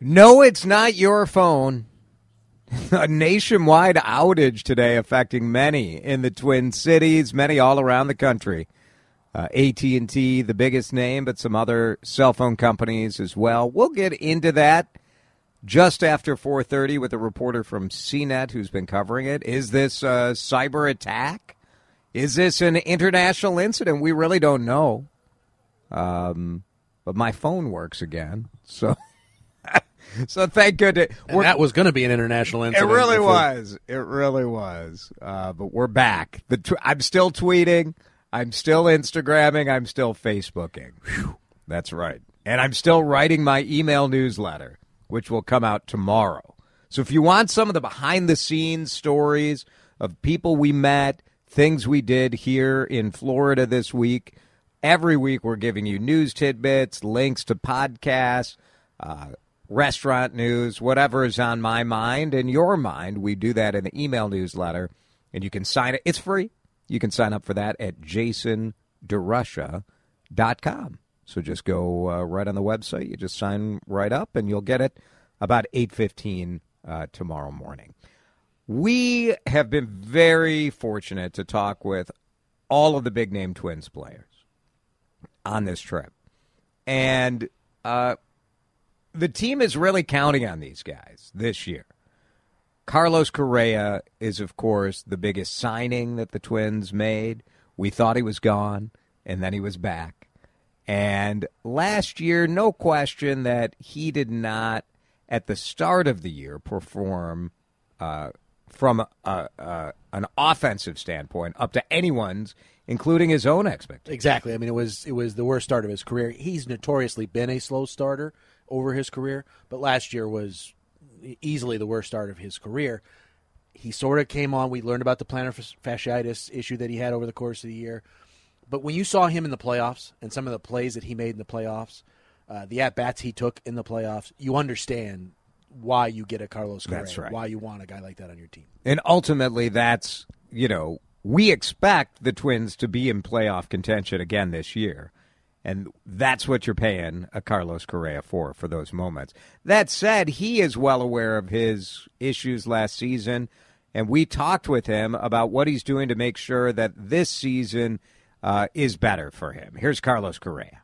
No, it's not your phone. A nationwide outage today affecting many in the Twin Cities, many all around the country. Uh, AT&T, the biggest name, but some other cell phone companies as well. We'll get into that just after 4:30 with a reporter from CNET who's been covering it. Is this a cyber attack? Is this an international incident? We really don't know. Um, but my phone works again, so so thank goodness. And that was going to be an international incident. It really was. It really was. Uh, but we're back. The tw- I'm still tweeting. I'm still Instagramming. I'm still Facebooking. Whew. That's right. And I'm still writing my email newsletter, which will come out tomorrow. So if you want some of the behind the scenes stories of people we met, things we did here in Florida this week, every week we're giving you news tidbits, links to podcasts. Uh, restaurant news, whatever is on my mind and your mind. We do that in the email newsletter, and you can sign it. It's free. You can sign up for that at jasonderusha.com. So just go uh, right on the website. You just sign right up, and you'll get it about 8.15 uh, tomorrow morning. We have been very fortunate to talk with all of the big name Twins players on this trip. And uh, the team is really counting on these guys this year. Carlos Correa is, of course, the biggest signing that the Twins made. We thought he was gone, and then he was back. And last year, no question that he did not, at the start of the year, perform uh, from a, a, an offensive standpoint up to anyone's, including his own expectations. Exactly. I mean, it was it was the worst start of his career. He's notoriously been a slow starter over his career, but last year was easily the worst start of his career. He sort of came on. We learned about the plantar fasciitis issue that he had over the course of the year. But when you saw him in the playoffs and some of the plays that he made in the playoffs, uh, the at bats he took in the playoffs, you understand why you get a Carlos Correa, That's right. why you want a guy like that on your team. And ultimately, that's, you know, we expect the Twins to be in playoff contention again this year. And that's what you're paying a Carlos Correa for, for those moments. That said, he is well aware of his issues last season. And we talked with him about what he's doing to make sure that this season uh, is better for him. Here's Carlos Correa.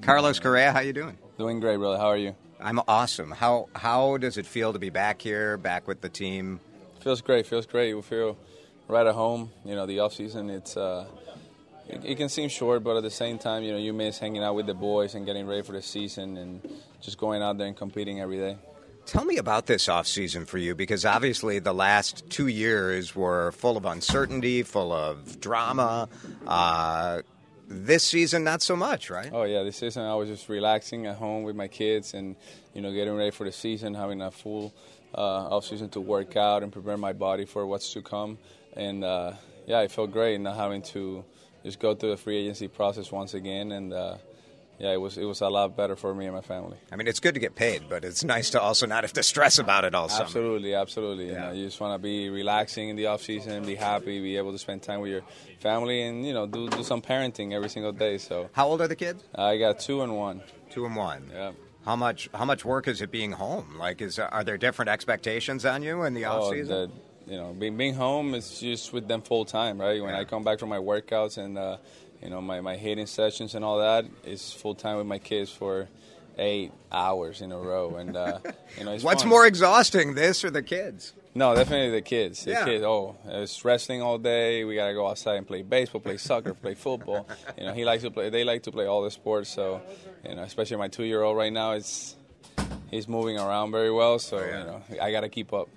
Carlos Correa, how you doing? Doing great, brother. How are you? I'm awesome. How how does it feel to be back here, back with the team? Feels great. Feels great. We feel right at home. You know, the off season. It's uh, it, it, can seem short, but at the same time, you know, you miss hanging out with the boys and getting ready for the season and just going out there and competing every day. Tell me about this off season for you because obviously the last two years were full of uncertainty, full of drama. Uh, this season, not so much, right? Oh yeah, this season I was just relaxing at home with my kids and you know getting ready for the season, having a full uh, off season to work out and prepare my body for what's to come. And uh, yeah, it felt great not having to just go through the free agency process once again and. Uh, yeah, it was it was a lot better for me and my family. I mean, it's good to get paid, but it's nice to also not have to stress about it all summer. Absolutely, absolutely. Yeah. You, know, you just want to be relaxing in the off season, and be happy, be able to spend time with your family, and you know, do do some parenting every single day. So, how old are the kids? I got two and one. Two and one. Yeah. How much how much work is it being home? Like, is are there different expectations on you in the off season? Oh, you know, being being home is just with them full time, right? When yeah. I come back from my workouts and. Uh, you know, my, my hitting sessions and all that is full time with my kids for eight hours in a row. And, uh, you know, What's fun. more exhausting, this or the kids? No, definitely the kids. The yeah. kids. Oh, it's wrestling all day. We gotta go outside and play baseball, play soccer, play football. You know, he likes to play. They like to play all the sports. So, you know, especially my two-year-old right now, it's he's moving around very well. So, oh, yeah. you know, I gotta keep up.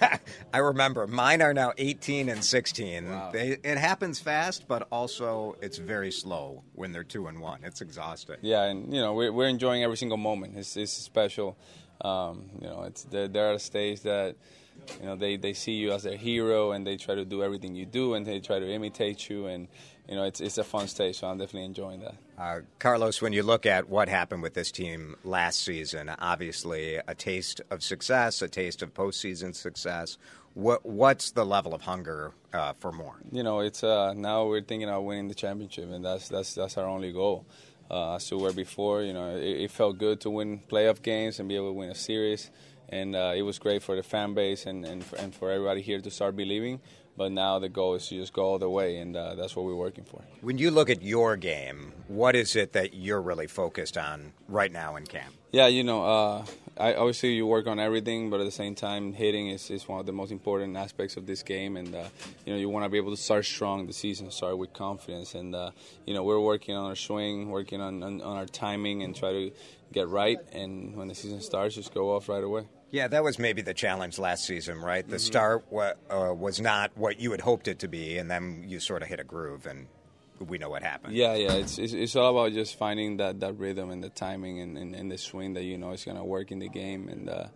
I remember mine are now 18 and 16. Wow. They, it happens fast, but also it's very slow when they're two and one. It's exhausting. Yeah, and you know we're, we're enjoying every single moment. It's, it's special. Um, you know, it's there, there are stages that you know they, they see you as their hero and they try to do everything you do and they try to imitate you and you know it's it's a fun stage. So I'm definitely enjoying that. Uh, Carlos, when you look at what happened with this team last season, obviously a taste of success, a taste of postseason success. What what's the level of hunger uh, for more? You know, it's uh, now we're thinking of winning the championship, and that's that's that's our only goal. Uh, as to where before, you know, it, it, felt good to win playoff games and be able to win a series, and uh, it was great for the fan base and, and, and for everybody here to start believing. But now the goal is to just go all the way, and uh, that's what we're working for. When you look at your game, what is it that you're really focused on right now in camp? Yeah, you know, uh, I, obviously you work on everything, but at the same time, hitting is, is one of the most important aspects of this game, and uh, you know you want to be able to start strong the season, start with confidence, and uh, you know we're working on our swing, working on, on, on our timing, and try to get right, and when the season starts, just go off right away. Yeah, that was maybe the challenge last season, right? The mm-hmm. start uh, was not what you had hoped it to be, and then you sort of hit a groove, and we know what happened. Yeah, yeah, it's, it's, it's all about just finding that, that rhythm and the timing and, and, and the swing that you know is going to work in the game, and uh,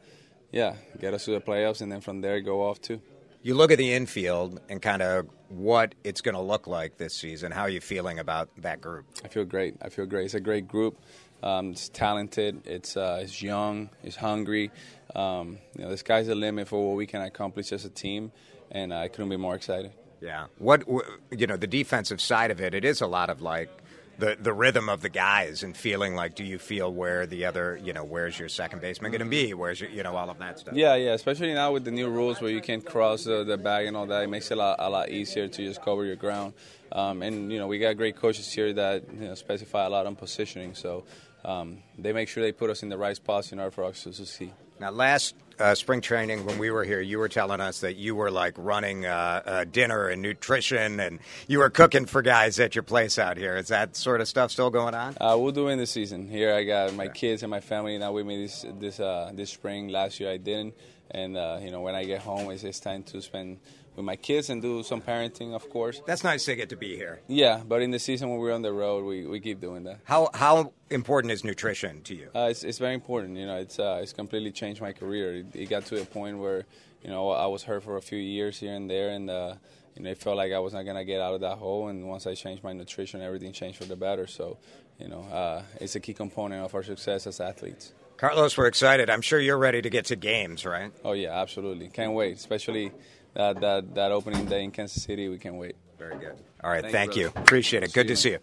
yeah, get us to the playoffs, and then from there go off too. You look at the infield and kind of what it's going to look like this season. How are you feeling about that group? I feel great. I feel great. It's a great group. Um, it's talented. It's uh, it's young. It's hungry. Um, you know, the sky's the limit for what we can accomplish as a team, and I couldn't be more excited. Yeah. What you know, the defensive side of it, it is a lot of like the the rhythm of the guys and feeling like, do you feel where the other, you know, where's your second baseman going to be? Where's your, you know, all of that stuff. Yeah, yeah. Especially now with the new rules where you can't cross uh, the bag and all that, it makes it a lot, a lot easier to just cover your ground. Um, and you know, we got great coaches here that you know, specify a lot on positioning. So um, they make sure they put us in the right spots in order for us to succeed. Now, last uh, spring training, when we were here, you were telling us that you were like running uh, uh, dinner and nutrition, and you were cooking for guys at your place out here. Is that sort of stuff still going on? Uh, we'll do it in the season. Here, I got my kids and my family now with me this this uh, this spring. Last year, I didn't, and uh, you know when I get home, it's, it's time to spend with my kids and do some parenting, of course. That's nice to get to be here. Yeah, but in the season when we're on the road, we, we keep doing that. How how important is nutrition to you? Uh, it's, it's very important. You know, it's uh, it's completely changed my career. It, it, got to a point where you know I was hurt for a few years here and there, and uh, you know it felt like I was not gonna get out of that hole. And once I changed my nutrition, everything changed for the better. So, you know, uh, it's a key component of our success as athletes. Carlos, we're excited. I'm sure you're ready to get to games, right? Oh yeah, absolutely. Can't wait, especially that that that opening day in Kansas City. We can't wait. Very good. All right, thank, thank you. Appreciate it. See good you. to see you.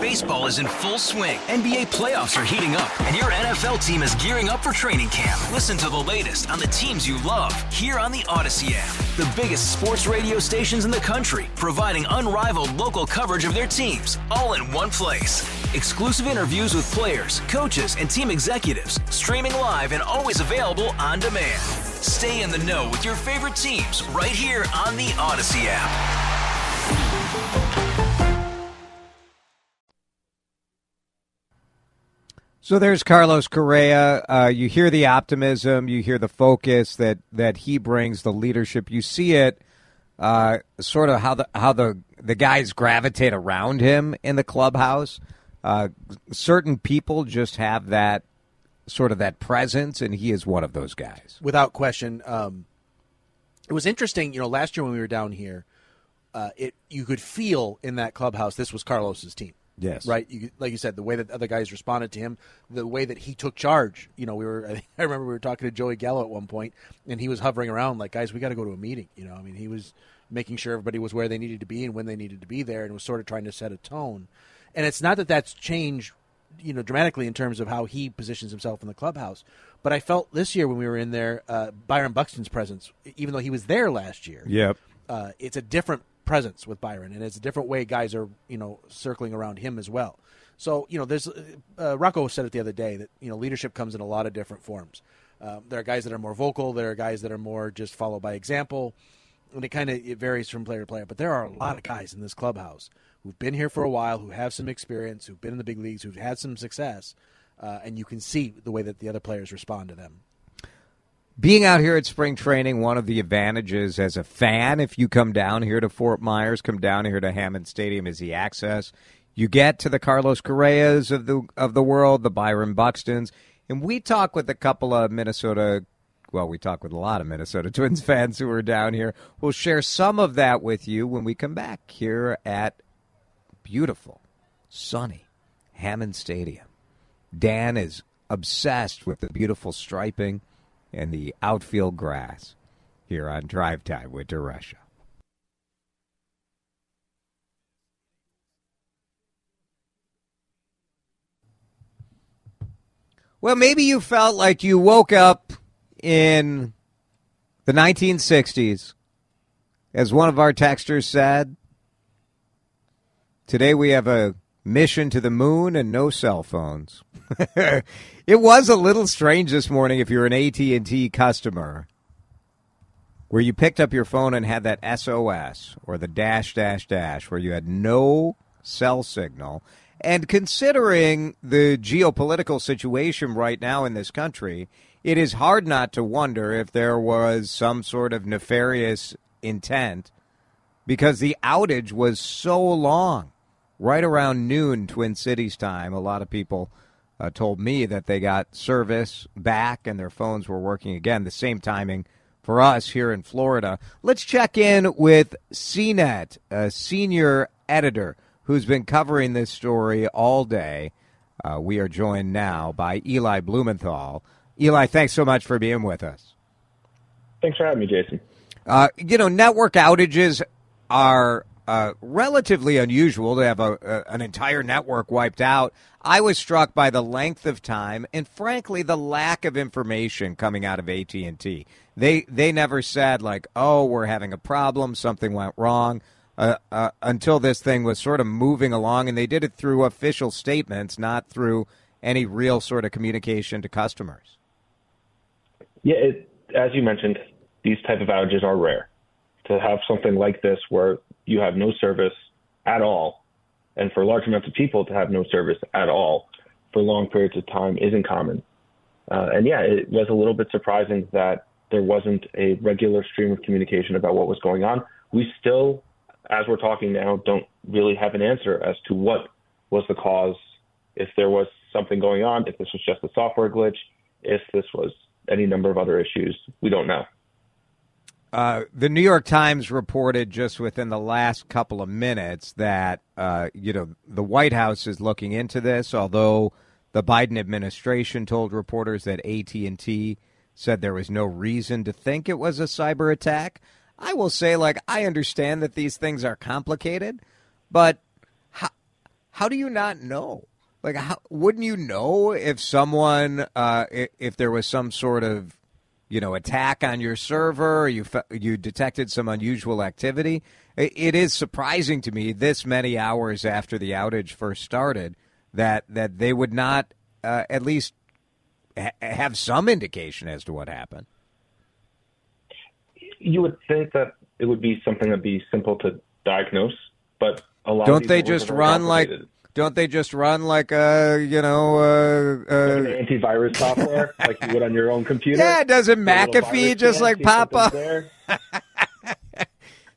Baseball is in full swing. NBA playoffs are heating up, and your NFL team is gearing up for training camp. Listen to the latest on the teams you love here on the Audacy app. The biggest sports radio stations in the country, providing unrivaled local coverage of their teams, all in one place. Exclusive interviews with players, coaches, and team executives, streaming live and always available on demand. Stay in the know with your favorite teams right here on the Audacy app. So there's Carlos Correa. Uh, you hear the optimism, you hear the focus that, that he brings, the leadership. You see it, uh, sort of how the how the the guys gravitate around him in the clubhouse. Uh, certain people just have that sort of that presence, and he is one of those guys, without question. Um, it was interesting, you know, last year when we were down here, uh, it you could feel in that clubhouse this was Carlos's team. Yes. Right. You, like you said, the way that other guys responded to him, the way that he took charge. You know, we were. I, I remember we were talking to Joey Gallo at one point, and he was hovering around like, "Guys, we got to go to a meeting." You know, I mean, he was making sure everybody was where they needed to be and when they needed to be there, and was sort of trying to set a tone. And it's not that that's changed, you know, dramatically in terms of how he positions himself in the clubhouse. But I felt this year when we were in there, uh, Byron Buxton's presence, even though he was there last year. Yep. Uh, it's a different presence with Byron, and it's a different way guys are you know circling around him as well. So you know, there's uh, Rocco said it the other day that you know leadership comes in a lot of different forms. Um, there are guys that are more vocal. There are guys that are more just follow by example, and it kind of it varies from player to player. But there are a lot of guys in this clubhouse who've been here for a while, who have some experience, who've been in the big leagues, who've had some success, uh, and you can see the way that the other players respond to them. being out here at spring training, one of the advantages as a fan, if you come down here to Fort Myers, come down here to Hammond Stadium, is the access. You get to the Carlos Correas of the of the world, the Byron Buxtons, and we talk with a couple of Minnesota. Well, we talk with a lot of Minnesota Twins fans who are down here. We'll share some of that with you when we come back here at beautiful, sunny Hammond Stadium. Dan is obsessed with the beautiful striping and the outfield grass here on Drive Time with DeRusha. Well, maybe you felt like you woke up in the 1960s. As one of our texters said, today we have a mission to the moon and no cell phones. it was a little strange this morning if you're an AT&T customer where you picked up your phone and had that SOS or the dash dash dash where you had no cell signal. And considering the geopolitical situation right now in this country, it is hard not to wonder if there was some sort of nefarious intent because the outage was so long right around noon Twin Cities time. A lot of people uh, told me that they got service back and their phones were working again. The same timing for us here in Florida. Let's check in with CNET, a senior editor who's been covering this story all day. Uh, we are joined now by Eli Blumenthal. Eli, thanks so much for being with us. Thanks for having me, Jason. Uh, you know, network outages are uh, relatively unusual to have a, a, an entire network wiped out. I was struck by the length of time and, frankly, the lack of information coming out of AT and T. They they never said like, "Oh, we're having a problem, something went wrong," uh, uh, until this thing was sort of moving along, and they did it through official statements, not through any real sort of communication to customers. Yeah, it, as you mentioned, these type of outages are rare. To have something like this where you have no service at all, and for large amounts of people to have no service at all for long periods of time isn't common. Uh, and yeah, it was a little bit surprising that there wasn't a regular stream of communication about what was going on. We still, as we're talking now, don't really have an answer as to what was the cause, if there was something going on, if this was just a software glitch, if this was any number of other issues. We don't know. Uh, the New York Times reported just within the last couple of minutes that uh, you know the White House is looking into this. Although the Biden administration told reporters that AT and T said there was no reason to think it was a cyber attack. I will say, like, I understand that these things are complicated, but how how do you not know? Like, how, wouldn't you know if someone, uh, if, if there was some sort of you know attack on your server, you you detected some unusual activity. It is surprising to me this many hours after the outage first started that that they would not uh, at least ha- have some indication as to what happened. You would think that it would be something that'd be simple to diagnose, but a lot don't they just run like don't they just run like a you know uh, uh, like antivirus software like you would on your own computer? Yeah, doesn't McAfee just like pop up?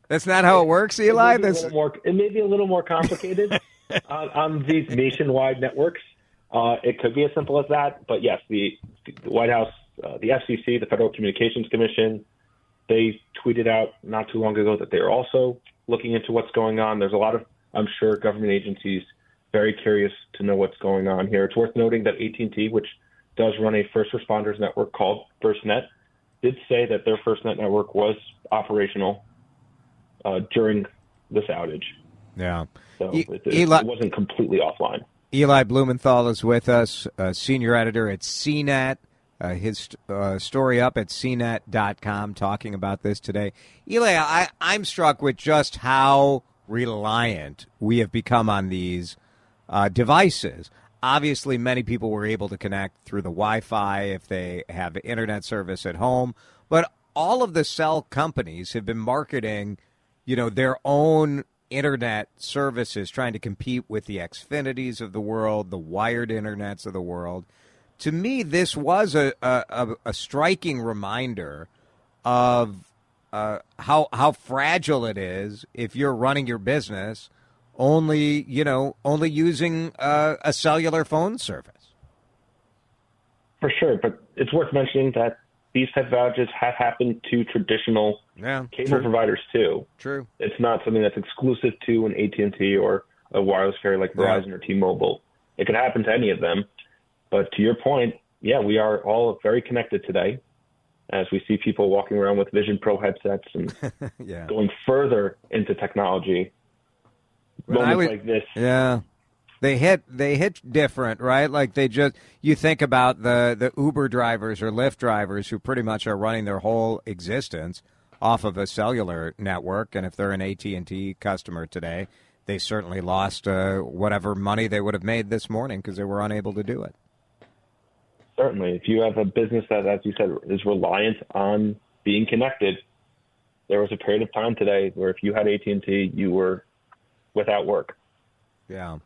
That's not how it works, Eli. It may be, more, it may be a little more complicated on, on, these nationwide networks. Uh, it could be as simple as that, but yes, the, the White House, uh, the FCC, the Federal Communications Commission, they tweeted out not too long ago that they are also looking into what's going on. There's a lot of, I'm sure, government agencies very curious to know what's going on here. It's worth noting that AT&T, which does run a first responders network called FirstNet, did say that their FirstNet network was operational uh, during this outage. Yeah. So e- it, it, Eli- it, wasn't completely offline. Eli Blumenthal is with us, uh, senior editor at CNET. Uh, his uh, story up at cnet.com talking about this today. Eli, I, I'm struck with just how reliant we have become on these uh, devices. Obviously, many people were able to connect through the Wi Fi if they have internet service at home, but all of the cell companies have been marketing, you know, their own internet services, trying to compete with the Xfinities of the world, the wired internets of the world. to me, this was a, a, a striking reminder of uh, how how fragile it is if you're running your business only you know only using uh, a cellular phone service. For sure, but it's worth mentioning that these type of outages have happened to traditional yeah, cable true. providers too. True. It's not something that's exclusive to an AT&T or a wireless carrier like Verizon yeah. or T-Mobile. It could happen to any of them. But to your point, yeah, we are all very connected today as we see people walking around with Vision Pro headsets and yeah. going further into technology. When Moments was, like this. Yeah. They hit they hit different, right? Like they just you think about the the Uber drivers or Lyft drivers who pretty much are running their whole existence off of a cellular network and if they're an AT&T customer today, they certainly lost uh, whatever money they would have made this morning because they were unable to do it. Certainly, if you have a business that, as you said, is reliant on being connected, there was a period of time today where if you had AT and T, you were without work. Yeah,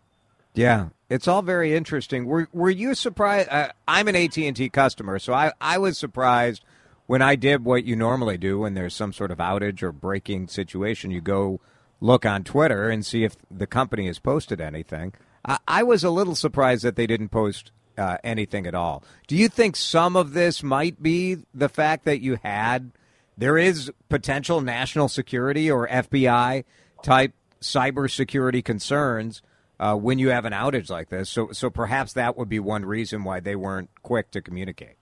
yeah, it's all very interesting. Were Were you surprised? Uh, I'm an AT and T customer, so I I was surprised when I did what you normally do when there's some sort of outage or breaking situation. You go look on Twitter and see if the company has posted anything. I, I was a little surprised that they didn't post uh, anything at all. Do you think some of this might be the fact that you had there is potential national security or FBI type cybersecurity concerns uh, when you have an outage like this? So, so perhaps that would be one reason why they weren't quick to communicate.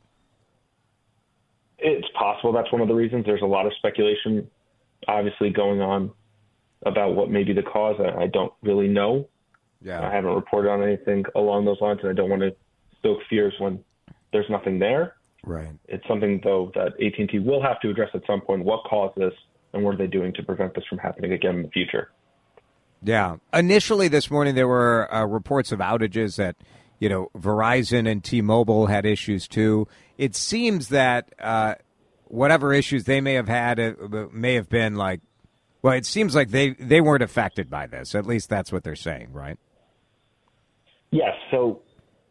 It's possible that's one of the reasons. There's a lot of speculation, obviously, going on about what may be the cause. I, I don't really know. Yeah. I haven't reported on anything along those lines, and I don't want to stoke fears when there's nothing there. Right. It's something though that AT&T will have to address at some point. What caused this, and what are they doing to prevent this from happening again in the future? Yeah. Initially this morning, there were uh, reports of outages that you know Verizon and T-Mobile had issues too. It seems that uh, whatever issues they may have had uh, may have been like. Well, it seems like they, they weren't affected by this. At least that's what they're saying, right? Yes. So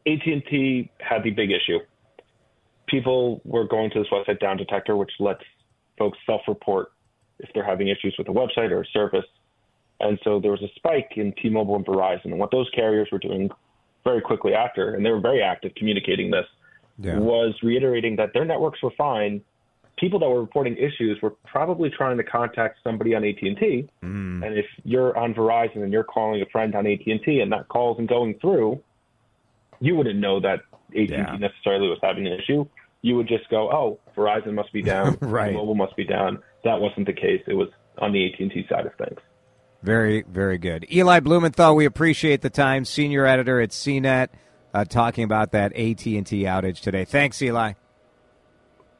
AT&T had the big issue. People were going to this website Down Detector, which lets folks self-report if they're having issues with a website or a service. And so there was a spike in T-Mobile and Verizon. And what those carriers were doing very quickly after, and they were very active communicating this, yeah. was reiterating that their networks were fine. People that were reporting issues were probably trying to contact somebody on AT&T. Mm. And if you're on Verizon and you're calling a friend on AT&T and that call isn't going through, you wouldn't know that AT&T yeah. necessarily was having an issue. You would just go, "Oh, Verizon must be down, right. Mobile must be down." That wasn't the case. It was on the AT&T side of things. Very, very good. Eli Blumenthal, we appreciate the time. Senior editor at CNET, uh, talking about that AT&T outage today. Thanks, Eli.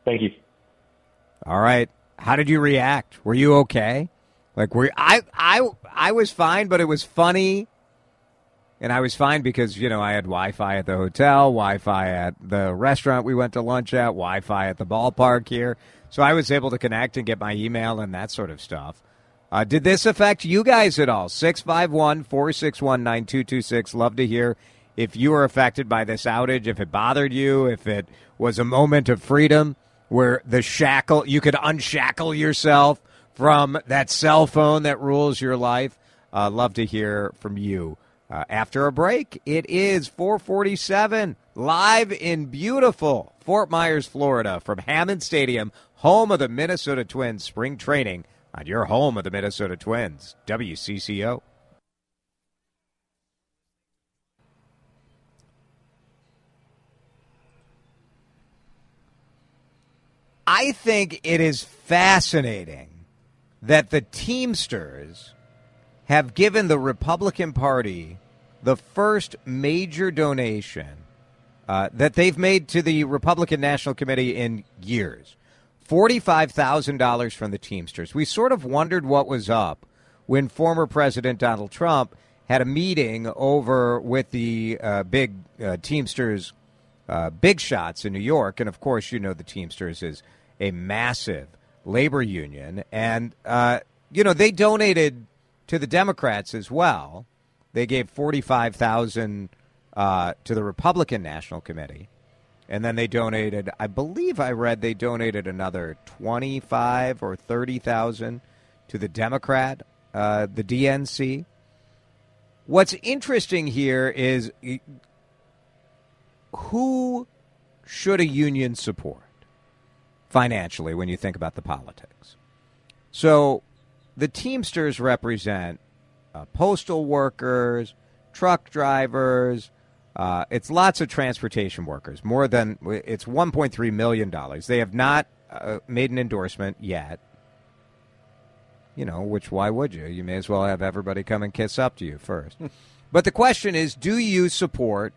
Thank you. All right. How did you react? Were you okay? Like, were I? I I was fine, but it was funny and I was fine because, you know, I had Wi Fi at the hotel, Wi Fi at the restaurant we went to lunch at, Wi Fi at the ballpark here. So I was able to connect and get my email and that sort of stuff. Uh, did this affect you guys at all? 651 461 9226. Love to hear if you were affected by this outage, if it bothered you, if it was a moment of freedom where the shackle, you could unshackle yourself from that cell phone that rules your life. Uh, love to hear from you. Uh, after a break, it is 447 live in beautiful Fort Myers, Florida from Hammond Stadium, home of the Minnesota Twins spring training on your home of the Minnesota Twins, WCCO. I think it is fascinating that the Teamsters have given the Republican Party the first major donation uh, that they've made to the Republican National Committee in years. $45,000 from the Teamsters. We sort of wondered what was up when former President Donald Trump had a meeting over with the uh, big uh, Teamsters uh, big shots in New York. And of course, you know, the Teamsters is a massive labor union. And, uh, you know, they donated to the Democrats as well. They gave forty five thousand uh, to the Republican National Committee, and then they donated. I believe I read they donated another twenty-five or thirty thousand to the Democrat, uh, the DNC. What's interesting here is who should a union support financially when you think about the politics. So the Teamsters represent uh, postal workers, truck drivers. Uh, it's lots of transportation workers. More than it's 1.3 million dollars. They have not uh, made an endorsement yet. You know, which why would you? You may as well have everybody come and kiss up to you first. but the question is, do you support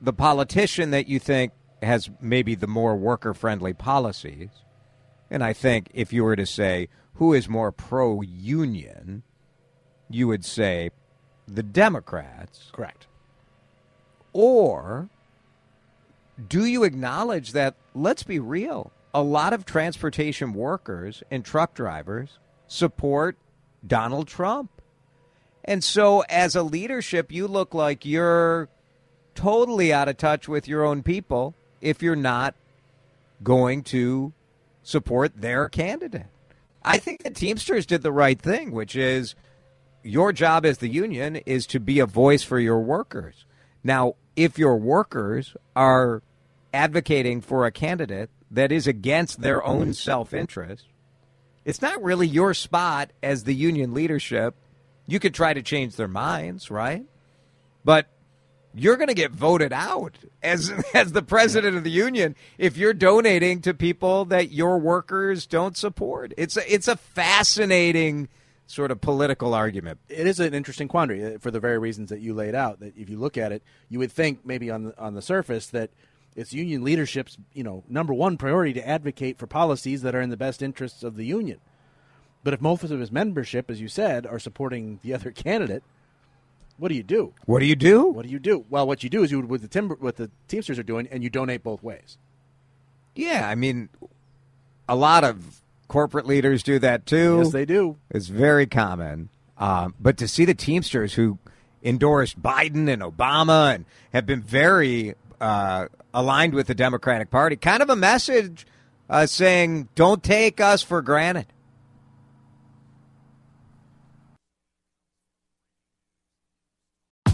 the politician that you think has maybe the more worker friendly policies? And I think if you were to say who is more pro union, you would say the Democrats. Correct. Or do you acknowledge that, let's be real, a lot of transportation workers and truck drivers support Donald Trump? And so, as a leadership, you look like you're totally out of touch with your own people if you're not going to support their candidate. I think the Teamsters did the right thing, which is your job as the union is to be a voice for your workers. Now, if your workers are advocating for a candidate that is against their own self interest, it's not really your spot as the union leadership. You could try to change their minds, right? But you're going to get voted out as as the president of the union if you're donating to people that your workers don't support. It's a, it's a fascinating sort of political argument. It is an interesting quandary uh, for the very reasons that you laid out. That if you look at it, you would think maybe on the, on the surface that it's union leadership's you know number one priority to advocate for policies that are in the best interests of the union. But if most of his membership, as you said, are supporting the other candidate, what do you do? What do you do? What do you do? Well, what you do is you with the timber what the Teamsters are doing, and you donate both ways. Yeah, I mean, a lot of corporate leaders do that too. Yes, they do. It's very common. Um, but to see the Teamsters who endorsed Biden and Obama and have been very uh, aligned with the Democratic Party, kind of a message uh, saying, "Don't take us for granted."